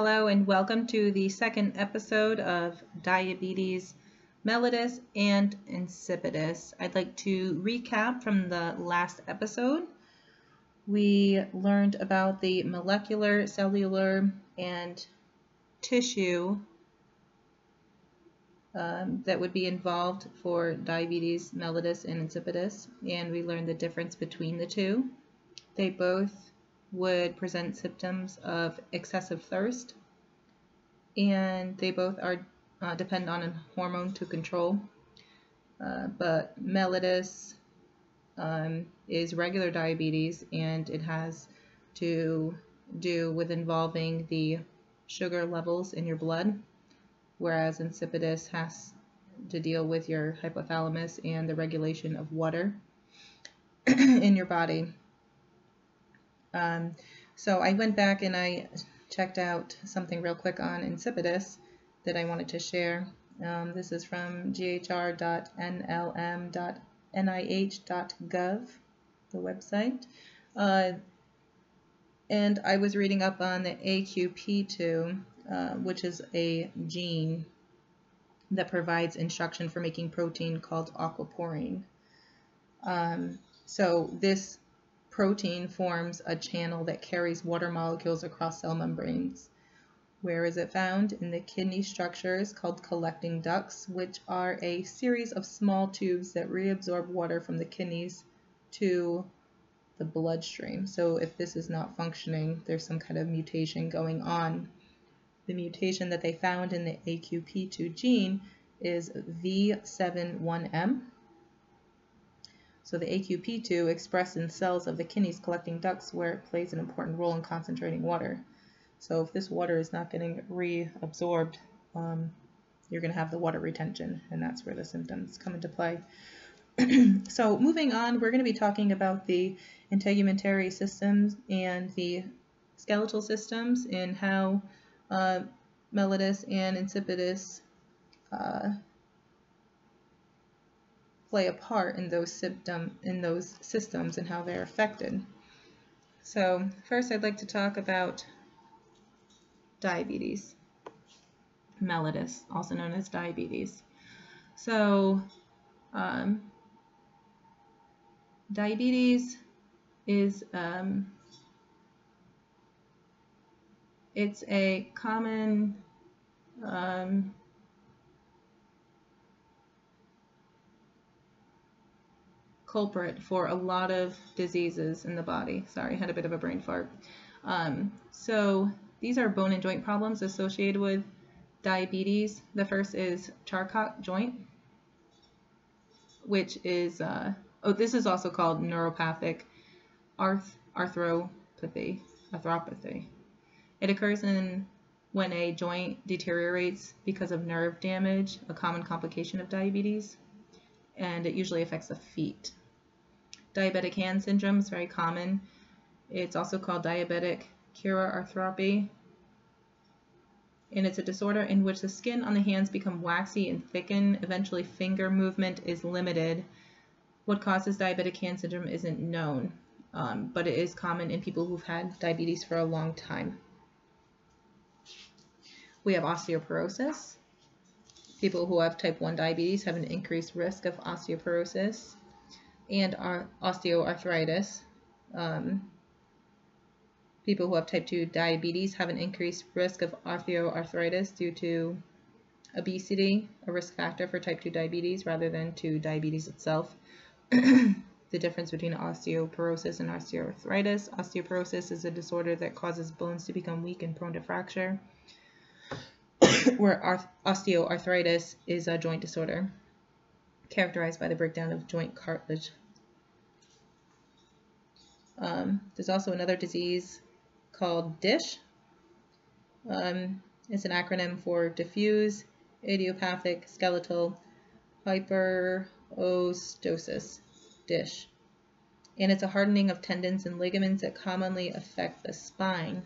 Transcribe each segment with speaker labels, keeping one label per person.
Speaker 1: Hello and welcome to the second episode of Diabetes mellitus and insipidus. I'd like to recap from the last episode. We learned about the molecular, cellular, and tissue um, that would be involved for diabetes mellitus and insipidus, and we learned the difference between the two. They both would present symptoms of excessive thirst, and they both are uh, depend on a hormone to control. Uh, but mellitus um, is regular diabetes, and it has to do with involving the sugar levels in your blood, whereas insipidus has to deal with your hypothalamus and the regulation of water in your body. Um, so I went back and I checked out something real quick on insipidus that I wanted to share. Um, this is from ghr.nlm.nih.gov, the website. Uh, and I was reading up on the AQP2, uh, which is a gene that provides instruction for making protein called aquaporin. Um, so this protein forms a channel that carries water molecules across cell membranes. Where is it found? In the kidney structures called collecting ducts, which are a series of small tubes that reabsorb water from the kidneys to the bloodstream. So if this is not functioning, there's some kind of mutation going on. The mutation that they found in the AQP2 gene is V71M, so the AQP2 expressed in cells of the kidneys collecting ducts where it plays an important role in concentrating water. So if this water is not getting reabsorbed, um, you're going to have the water retention, and that's where the symptoms come into play. so moving on, we're going to be talking about the integumentary systems and the skeletal systems and how uh, mellitus and insipidus uh, play a part in those symptom in those systems and how they're affected. So first I'd like to talk about diabetes, mellitus, also known as diabetes. So um, diabetes is um, it's a common um, culprit for a lot of diseases in the body. Sorry, had a bit of a brain fart. Um, so these are bone and joint problems associated with diabetes. The first is Charcot joint, which is, uh, oh, this is also called neuropathic arth arthropathy, arthropathy. It occurs in when a joint deteriorates because of nerve damage, a common complication of diabetes, and it usually affects the feet. Diabetic hand syndrome is very common. It's also called diabetic arthropathy, and it's a disorder in which the skin on the hands become waxy and thicken. Eventually, finger movement is limited. What causes diabetic hand syndrome isn't known, um, but it is common in people who've had diabetes for a long time. We have osteoporosis. People who have type 1 diabetes have an increased risk of osteoporosis and osteoarthritis. Um, people who have type 2 diabetes have an increased risk of osteoarthritis due to obesity, a risk factor for type 2 diabetes rather than to diabetes itself. the difference between osteoporosis and osteoarthritis. Osteoporosis is a disorder that causes bones to become weak and prone to fracture, where osteoarthritis is a joint disorder characterized by the breakdown of joint cartilage. Um, there's also another disease called DISH. Um, it's an acronym for diffuse idiopathic skeletal hyperostosis, DISH. And it's a hardening of tendons and ligaments that commonly affect the spine.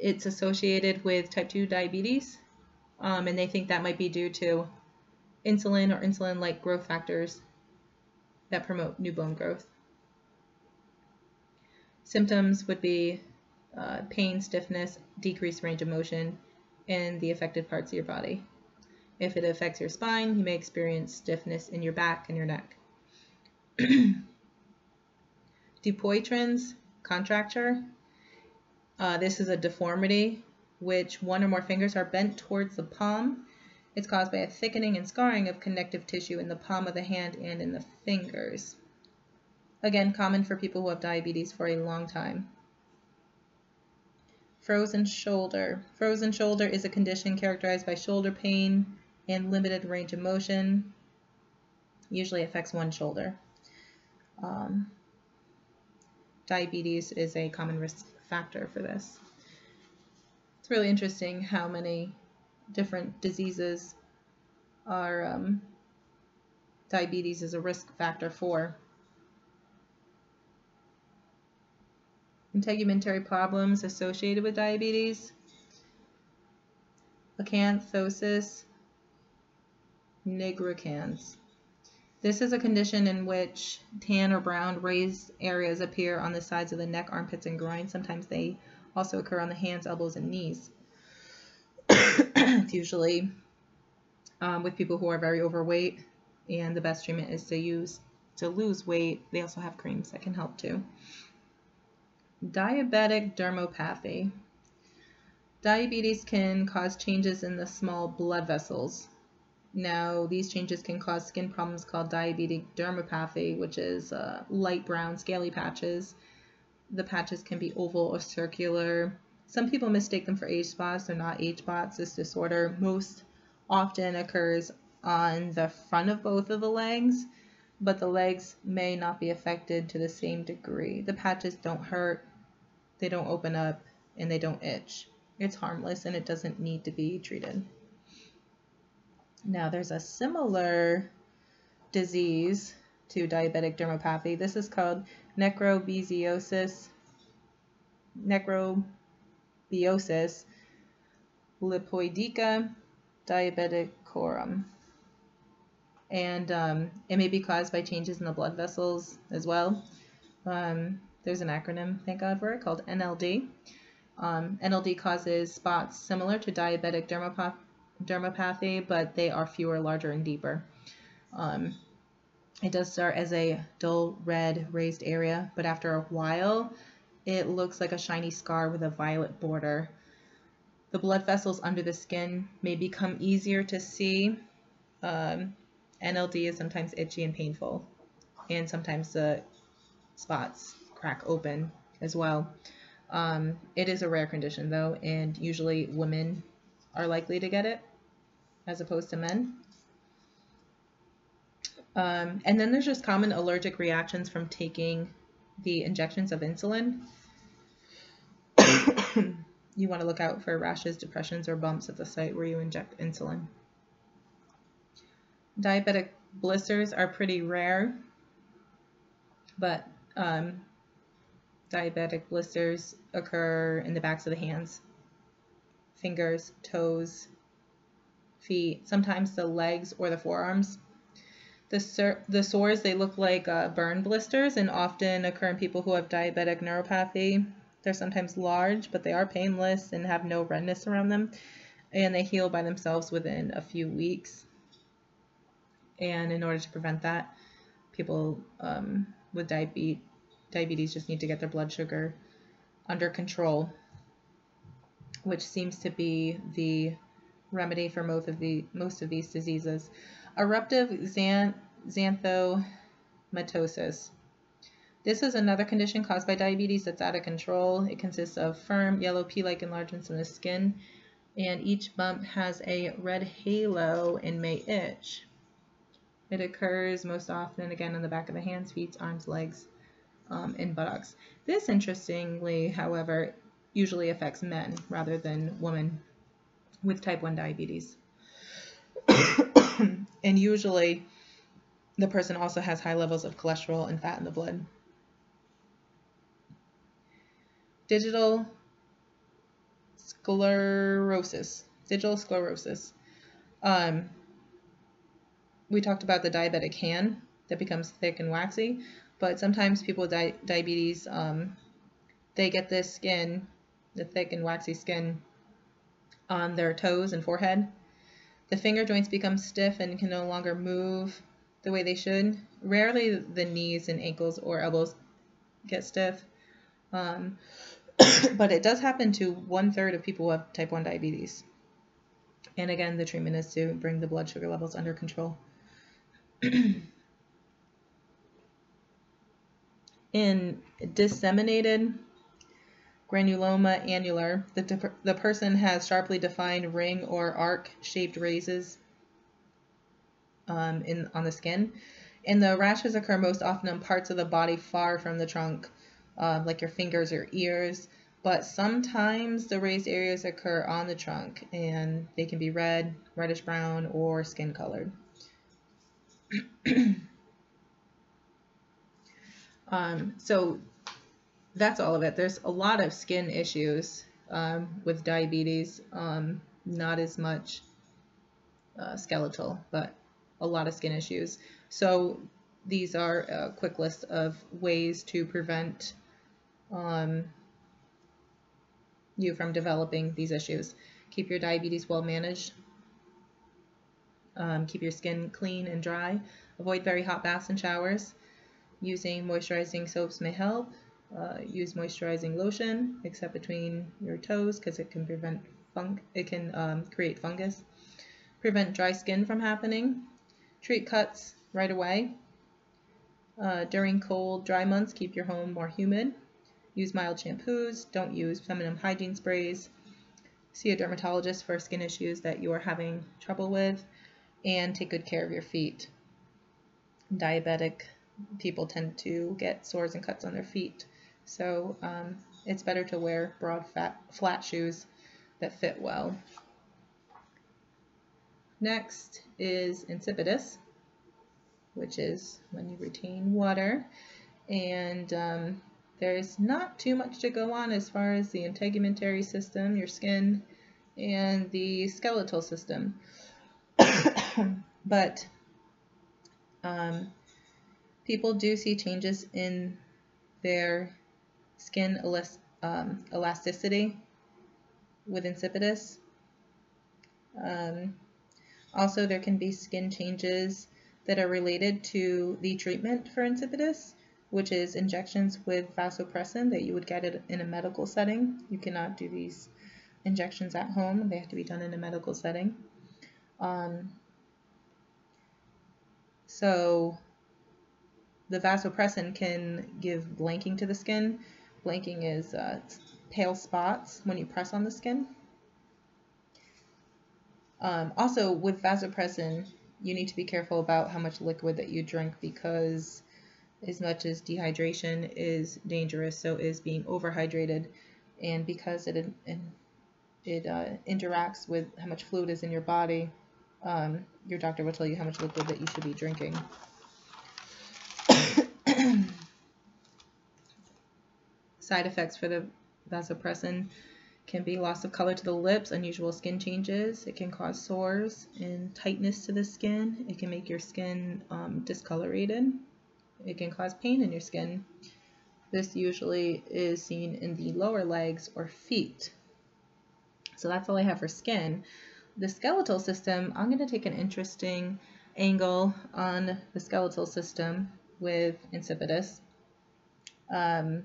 Speaker 1: It's associated with type 2 diabetes, um, and they think that might be due to insulin or insulin-like growth factors that promote new bone growth. Symptoms would be uh, pain, stiffness, decreased range of motion in the affected parts of your body. If it affects your spine, you may experience stiffness in your back and your neck. Dupuytren's contracture. Uh, this is a deformity which one or more fingers are bent towards the palm. It's caused by a thickening and scarring of connective tissue in the palm of the hand and in the fingers. Again, common for people who have diabetes for a long time. Frozen shoulder. Frozen shoulder is a condition characterized by shoulder pain and limited range of motion. Usually affects one shoulder. Um, diabetes is a common risk factor for this. It's really interesting how many different diseases are um, diabetes is a risk factor for. Integumentary problems associated with diabetes, acanthosis nigricans. This is a condition in which tan or brown raised areas appear on the sides of the neck, armpits, and groin. Sometimes they also occur on the hands, elbows, and knees. it's usually um, with people who are very overweight, and the best treatment is to use to lose weight. They also have creams that can help too. Diabetic dermopathy. Diabetes can cause changes in the small blood vessels. Now, these changes can cause skin problems called diabetic dermopathy, which is uh, light brown scaly patches. The patches can be oval or circular. Some people mistake them for age spots. They're not age spots. This disorder most often occurs on the front of both of the legs, but the legs may not be affected to the same degree. The patches don't hurt, they don't open up, and they don't itch. It's harmless and it doesn't need to be treated. Now, there's a similar disease to diabetic dermopathy. This is called necrobiosis, necrobiosis lipoidica diabeticorum. And um, it may be caused by changes in the blood vessels as well. Um, there's an acronym, thank God for it, called NLD. Um, NLD causes spots similar to diabetic dermopathy, but they are fewer, larger, and deeper. Um, it does start as a dull red raised area, but after a while, it looks like a shiny scar with a violet border. The blood vessels under the skin may become easier to see. Um, NLD is sometimes itchy and painful, and sometimes the spots crack open as well. Um, it is a rare condition though, and usually women are likely to get it as opposed to men. Um, and then there's just common allergic reactions from taking the injections of insulin. you want to look out for rashes, depressions, or bumps at the site where you inject insulin. Diabetic blisters are pretty rare, but um, diabetic blisters occur in the backs of the hands, fingers, toes, feet, sometimes the legs or the forearms. The, the sores, they look like uh, burn blisters and often occur in people who have diabetic neuropathy. They're sometimes large, but they are painless and have no redness around them. And they heal by themselves within a few weeks. And in order to prevent that, people um, with diabetes, diabetes just need to get their blood sugar under control, which seems to be the remedy for most of the most of these diseases. Eruptive xanth- xanthomatosis. This is another condition caused by diabetes that's out of control. It consists of firm yellow pea-like enlargements in the skin, and each bump has a red halo and may itch. It occurs most often, again, on the back of the hands, feet, arms, legs, um, and buttocks. This, interestingly, however, usually affects men rather than women with type 1 diabetes. and usually, the person also has high levels of cholesterol and fat in the blood. digital sclerosis. Digital sclerosis. Um, we talked about the diabetic hand that becomes thick and waxy, but sometimes people with di- diabetes, um, they get this skin the thick and waxy skin on their toes and forehead. The finger joints become stiff and can no longer move the way they should. Rarely the knees and ankles or elbows get stiff. Um, but it does happen to one third of people who have type 1 diabetes. And again, the treatment is to bring the blood sugar levels under control. In disseminated granuloma annulare, the, the person has sharply defined ring or arc shaped raises um, in, on the skin. And the rashes occur most often on parts of the body far from the trunk, uh, like your fingers or ears. But sometimes the raised areas occur on the trunk and they can be red, reddish brown, or skin colored. Um, so that's all of it. There's a lot of skin issues um, with diabetes, um, not as much uh, skeletal, but a lot of skin issues. So these are a quick list of ways to prevent um, you from developing these issues. Keep your diabetes well managed. Um, keep your skin clean and dry. Avoid very hot baths and showers. Using moisturizing soaps may help. Uh, use moisturizing lotion, except between your toes, because it can prevent fung. It can um, create fungus. Prevent dry skin from happening. Treat cuts right away. Uh, during cold, dry months, keep your home more humid. Use mild shampoos. Don't use feminine hygiene sprays. See a dermatologist for skin issues that you are having trouble with, and take good care of your feet. Diabetic people tend to get sores and cuts on their feet. So um, it's better to wear broad, fat, flat shoes that fit well. Next is insipidus, which is when you retain water. And um, there's not too much to go on as far as the integumentary system, your skin, and the skeletal system. but um, people do see changes in their skin um, elasticity with insipidus. Um, also, there can be skin changes that are related to the treatment for insipidus, which is injections with vasopressin that you would get in a medical setting. You cannot do these injections at home, they have to be done in a medical setting. Um, so, the vasopressin can give blanking to the skin. Blanking is uh, pale spots when you press on the skin. Um, also, with vasopressin, you need to be careful about how much liquid that you drink because as much as dehydration is dangerous, so is being overhydrated. And because it, it uh, interacts with how much fluid is in your body, um, your doctor will tell you how much liquid that you should be drinking. Side effects for the vasopressin can be loss of color to the lips, unusual skin changes. It can cause sores and tightness to the skin. It can make your skin um, discolorated. It can cause pain in your skin. This usually is seen in the lower legs or feet. So that's all I have for skin. The skeletal system, I'm going to take an interesting angle on the skeletal system with insipidus. Um,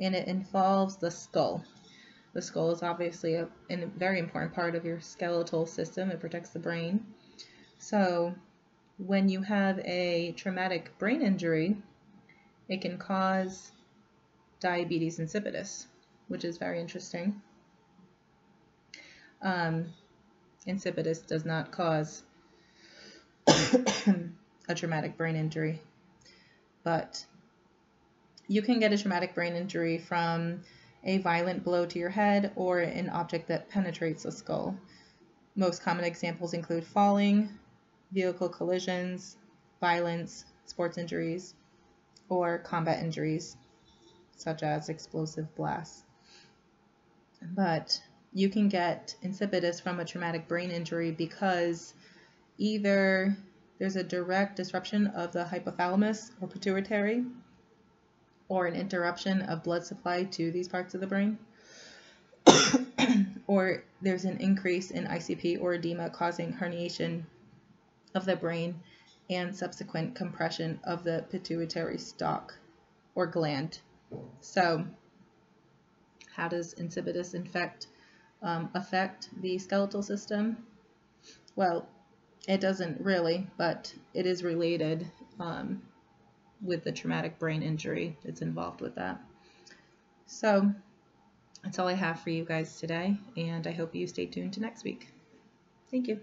Speaker 1: and it involves the skull. The skull is obviously a, a very important part of your skeletal system. It protects the brain. So when you have a traumatic brain injury, it can cause diabetes insipidus, which is very interesting. Um, insipidus does not cause a traumatic brain injury, but you can get a traumatic brain injury from a violent blow to your head or an object that penetrates the skull. Most common examples include falling, vehicle collisions, violence, sports injuries, or combat injuries, such as explosive blasts. But you can get insipidus from a traumatic brain injury because either there's a direct disruption of the hypothalamus or pituitary or an interruption of blood supply to these parts of the brain, or there's an increase in ICP or edema causing herniation of the brain and subsequent compression of the pituitary stalk or gland. So, how does insipidus infect um, affect the skeletal system? Well, it doesn't really, but it is related um, with the traumatic brain injury that's involved with that. So, that's all I have for you guys today, and I hope you stay tuned to next week. Thank you.